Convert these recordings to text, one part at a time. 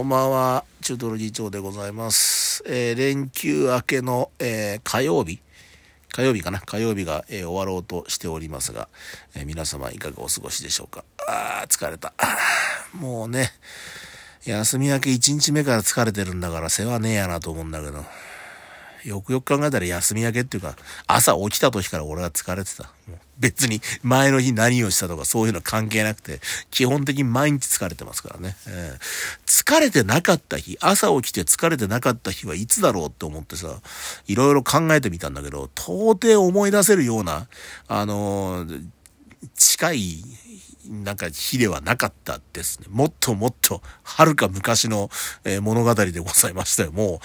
こんばんは、中トロ議長でございます。えー連休明けの、えー火曜日。火曜日かな。火曜日が、えー終わろうとしておりますが、え皆様いかがお過ごしでしょうか。あー、疲れた。もうね、休み明け1日目から疲れてるんだから世話ねえやなと思うんだけど、よくよく考えたら休み明けっていうか、朝起きた時から俺は疲れてた。別に前の日何をしたとかそういうの関係なくて、基本的に毎日疲れてますからね。えー疲れてなかった日、朝起きて疲れてなかった日はいつだろうって思ってさ、いろいろ考えてみたんだけど、到底思い出せるような、あのー近い、なんか日ではなかったですね。もっともっと、はるか昔の、えー物語でございましたよ。もう、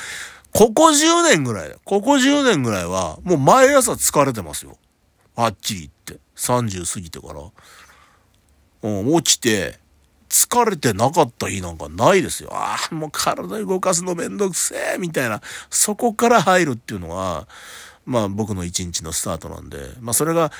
ここ10年ぐらいだ。ここ10年ぐらいは、もう毎朝疲れてますよ。はっきり言って。30過ぎてから。うん、起きて、疲れてなかった日なんかないですよ。ああ、もう体動かすのめんどくせえ、みたいな。そこから入るっていうのは、まあ僕の一日のスタートなんで、まあそれが、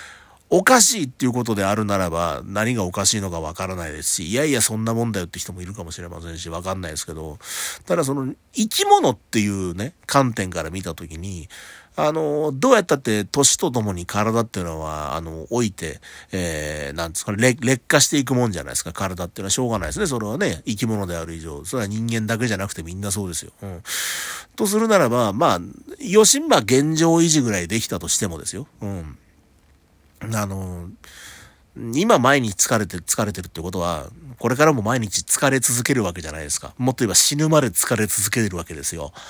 おかしいっていうことであるならば、何がおかしいのかわからないですし、いやいやそんなもんだよって人もいるかもしれませんし、わかんないですけど、ただその、生き物っていうね、観点から見たときに、あの、どうやったって年とともに体っていうのは、あの、老いて、えー、なんですか、劣劣化していくもんじゃないですか、体っていうのはしょうがないですね。それはね、生き物である以上。それは人間だけじゃなくてみんなそうですよ。うん。とするならば、まあ、吉んば現状維持ぐらいできたとしてもですよ。うん。あの、今毎日疲れて、疲れてるってことは、これからも毎日疲れ続けるわけじゃないですか。もっと言えば死ぬまで疲れ続けるわけですよ。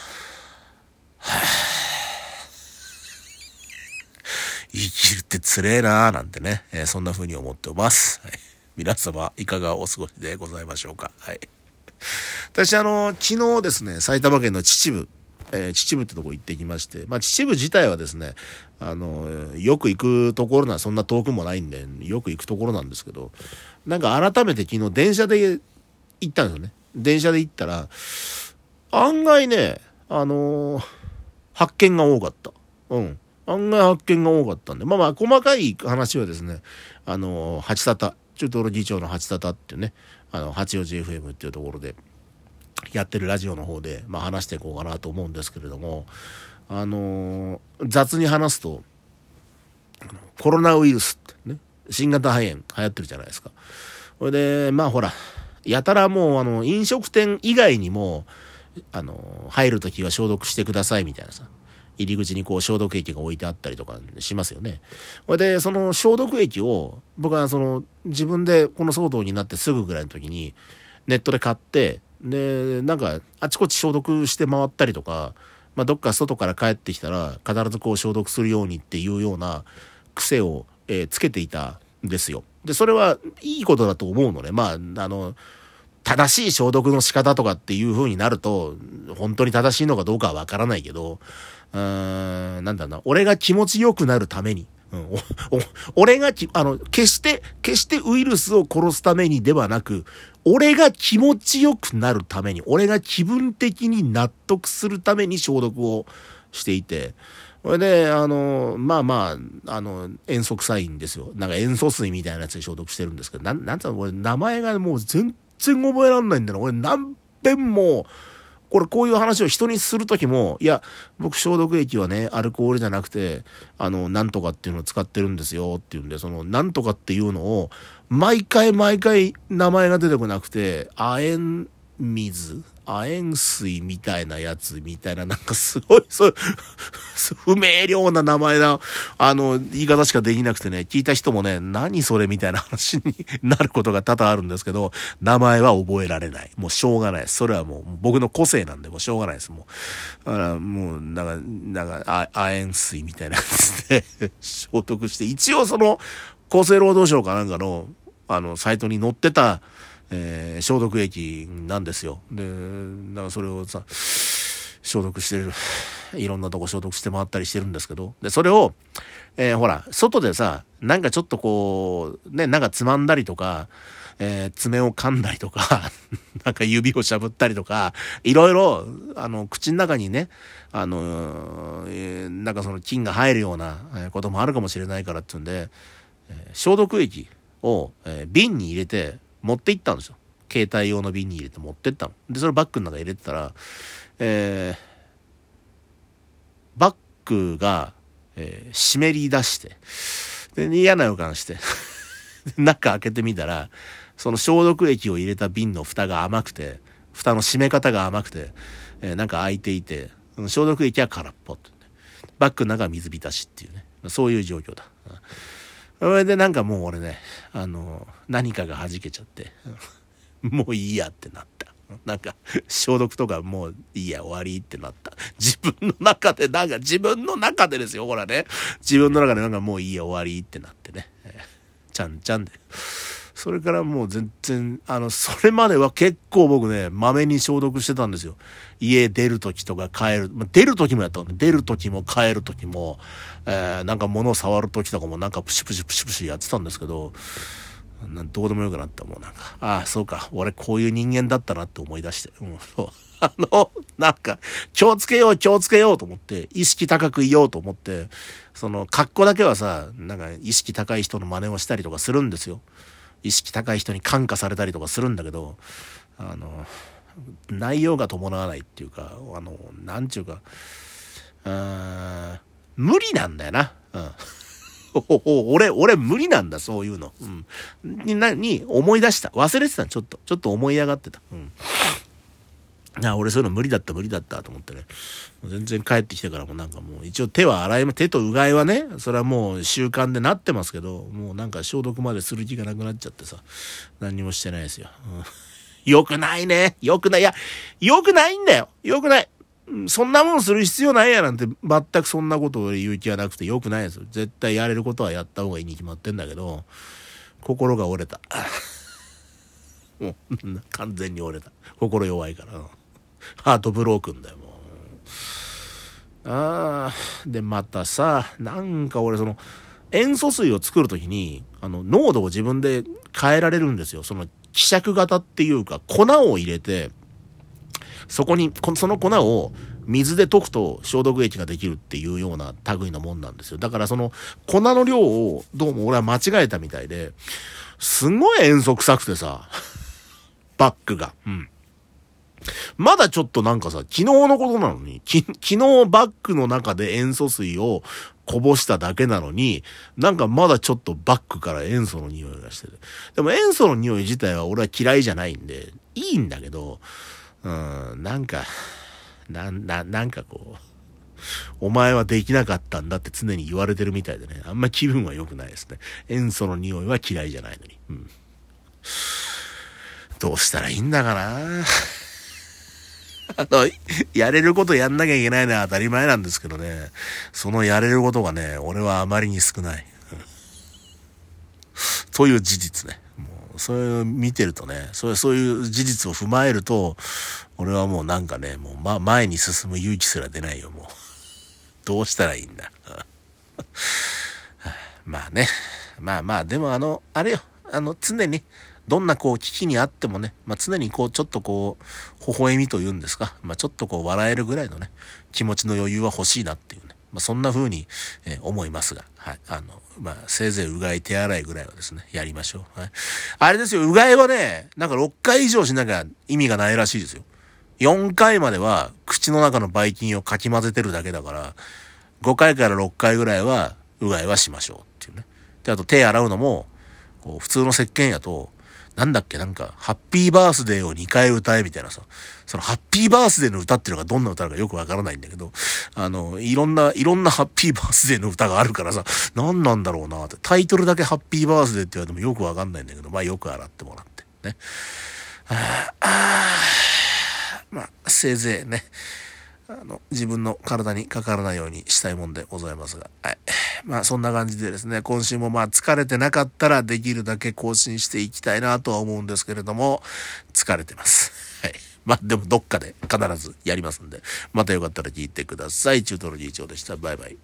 生きるってつれえなーなんてね、えーそんな風に思ってます。はい皆様、いかがお過ごしでございましょうか。はい。私、あの、昨日ですね、埼玉県の秩父、えー秩父ってとこ行ってきまして、まあ、秩父自体はですね、あの、よく行くところな、そんな遠くもないんで、よく行くところなんですけど、なんか改めて昨日電車で行ったんですよね。電車で行ったら、案外ね、あのー発見が多かった。うん。案外発見が多かったんで、まあまあ、細かい話はですね、あのー、八里、中東の議長の八里っていうね、あの、八王子 FM っていうところで、やってるラジオの方で、まあ話していこうかなと思うんですけれども、あのー雑に話すと、コロナウイルスってね、新型肺炎流行ってるじゃないですか。これで、まあほら、やたらもうあの、飲食店以外にも、あの、入るときは消毒してくださいみたいなさ、入り口にこう消毒液が置いてあったりとかしますよね。これで、その消毒液を、僕はその、自分でこの騒動になってすぐぐらいの時に、ネットで買って、で、なんか、あちこち消毒して回ったりとか、まあ、どっか外から帰ってきたら、必ずこう消毒するようにっていうような癖を、えーつけていたんですよ。で、それはいいことだと思うのね。まあ、あの、正しい消毒の仕方とかっていう風になると、本当に正しいのかどうかはわからないけど、うーん、なんだろうな、俺が気持ちよくなるために、うん、俺がき、あの、決して、決してウイルスを殺すためにではなく、俺が気持ちよくなるために、俺が気分的に納得するために消毒をしていて、これで、あの、まあまあ、あの、塩素臭いんですよ。なんか塩素水みたいなやつで消毒してるんですけど、なん、なんつうの、俺、名前がもう全然覚えられないんだよな。俺、何遍も、これこういう話を人にする時も、いや、僕消毒液はね、アルコールじゃなくて、あの、なんとかっていうのを使ってるんですよっていうんで、その、なんとかっていうのを、毎回毎回名前が出てこなくて、亜鉛水？亜鉛水みたいなやつみたいな、なんかすごい、そう、不明瞭な名前な、あの、言い方しかできなくてね、聞いた人もね、何それみたいな話になることが多々あるんですけど、名前は覚えられない。もうしょうがないです。それはもう僕の個性なんで、もうしょうがないです。もう。だからもう、なんか、なんか、亜鉛水みたいなやつで 消毒して、一応その、厚生労働省かなんかの、あの、サイトに載ってた、えー消毒液なんですよ。で、だからそれをさ、消毒してる、いろんなとこ消毒して回ったりしてるんですけど、で、それを、えーほら、外でさ、なんかちょっとこう、ね、なんかつまんだりとか、えー爪を噛んだりとか、なんか指をしゃぶったりとか、いろいろ、あの、口の中にね、あの、えーなんかその菌が入るようなこともあるかもしれないからっていうんで、え消毒液を、えー瓶に入れて持って行ったんですよ。携帯用の瓶に入れて持ってったの。で、それバッグの中入れてたら、えー、バッグが、えー、湿り出して、で、嫌な予感して 中開けてみたら、その消毒液を入れた瓶の蓋が甘くて、蓋の閉め方が甘くて、えー、なんか開いていて、消毒液は空っぽって、ね。バッグの中は水浸しっていうね。そういう状況だ。それでなんかもう俺ね、あの、何かが弾けちゃって、もういいやってなった。なんか、消毒とかもういいや、終わりってなった。自分の中で、なんか自分の中でですよ、ほらね。自分の中でなんかもういいや、終わりってなってね。ちゃんちゃんで。それからもう全然、あの、それまでは結構僕ね、まめに消毒してたんですよ。家出る時とか帰る、まあ、出る時もやったのね出る時も帰る時も、えー、なんか物を触る時とかもなんかプシプシプシプシやってたんですけど、どうでもよくなったもうなんか、ああ、そうか、俺こういう人間だったなって思い出して、うん、そう。あの、なんか、気をつけよう、気をつけようと思って、意識高くいようと思って、その、格好だけはさ、なんか、意識高い人の真似をしたりとかするんですよ。意識高い人に感化されたりとかするんだけど、あの、内容が伴わないっていうか、あの、なんちゅうか、あ無理なんだよな。うん。俺、俺無理なんだ、そういうの。うん。に、に思い出した。忘れてたちょっと。ちょっと思い上がってた。うん。あ、俺そういうの無理だった、無理だったと思ってね。全然帰ってきてからもなんかもう、一応手は洗い、手とうがいはね、それはもう習慣でなってますけど、もうなんか消毒までする気がなくなっちゃってさ、何にもしてないですよ。うん、よくないね。よくない。いや、よくないんだよ。よくない。そんなもんする必要ないやなんて、全くそんなことを言う気はなくてよくないですよ。絶対やれることはやった方がいいに決まってんだけど、心が折れた。もう、完全に折れた。心弱いから。ハートブロークンだよ、もう。ああ、で、またさ、なんか俺その、塩素水を作るときに、あの、濃度を自分で変えられるんですよ。その、希釈型っていうか、粉を入れて、そこに、その粉を水で溶くと消毒液ができるっていうような類のもんなんですよ。だからその粉の量をどうも俺は間違えたみたいで、すごい塩素臭くてさ、バッグが。うん。まだちょっとなんかさ、昨日のことなのに、き昨日バッグの中で塩素水をこぼしただけなのに、なんかまだちょっとバッグから塩素の匂いがしてる。でも塩素の匂い自体は俺は嫌いじゃないんで、いいんだけど、うん、なんか、な、な、なんかこう、お前はできなかったんだって常に言われてるみたいでね、あんま気分は良くないですね。塩素の匂いは嫌いじゃないのに。うん。どうしたらいいんだかな あの、やれることやんなきゃいけないのは当たり前なんですけどね、そのやれることがね、俺はあまりに少ない。という事実ね。もうそれを見てるとね、それ、そういう事実を踏まえると、俺はもうなんかね、もう、ま、前に進む勇気すら出ないよ、もう。どうしたらいいんだ。まあね。まあまあ、でもあの、あれよ、あの、常に、どんなこう危機にあってもね、まあ、常にこうちょっとこう、微笑みというんですか、まあ、ちょっとこう笑えるぐらいのね、気持ちの余裕は欲しいなっていうね、まあ、そんな風に、え、思いますが、はい。あの、まあ、せいぜいうがい手洗いぐらいはですね、やりましょう。はい。あれですよ、うがいはね、なんか6回以上しなきゃ意味がないらしいですよ。4回までは口の中のばい菌をかき混ぜてるだけだから、5回から6回ぐらいはうがいはしましょうっていうね。で、あと手洗うのも、こう普通の石鹸やと、なんだっけ、なんか、ハッピーバースデーを2回歌えみたいなさ、そのハッピーバースデーの歌っていうのがどんな歌かよくわからないんだけど、あの、いろんな、いろんなハッピーバースデーの歌があるからさ、何なんだろうなって、タイトルだけハッピーバースデーって言われてもよくわかんないんだけど、まあよく洗ってもらって、ね。ああ、まあ、せいぜいね、あの、自分の体にかからないようにしたいもんでございますが、はい。まあそんな感じでですね、今週もまあ疲れてなかったらできるだけ更新していきたいなとは思うんですけれども、疲れてます。はい。まあでもどっかで必ずやりますんで、またよかったら聞いてください。チュートロ議長でした。バイバイ。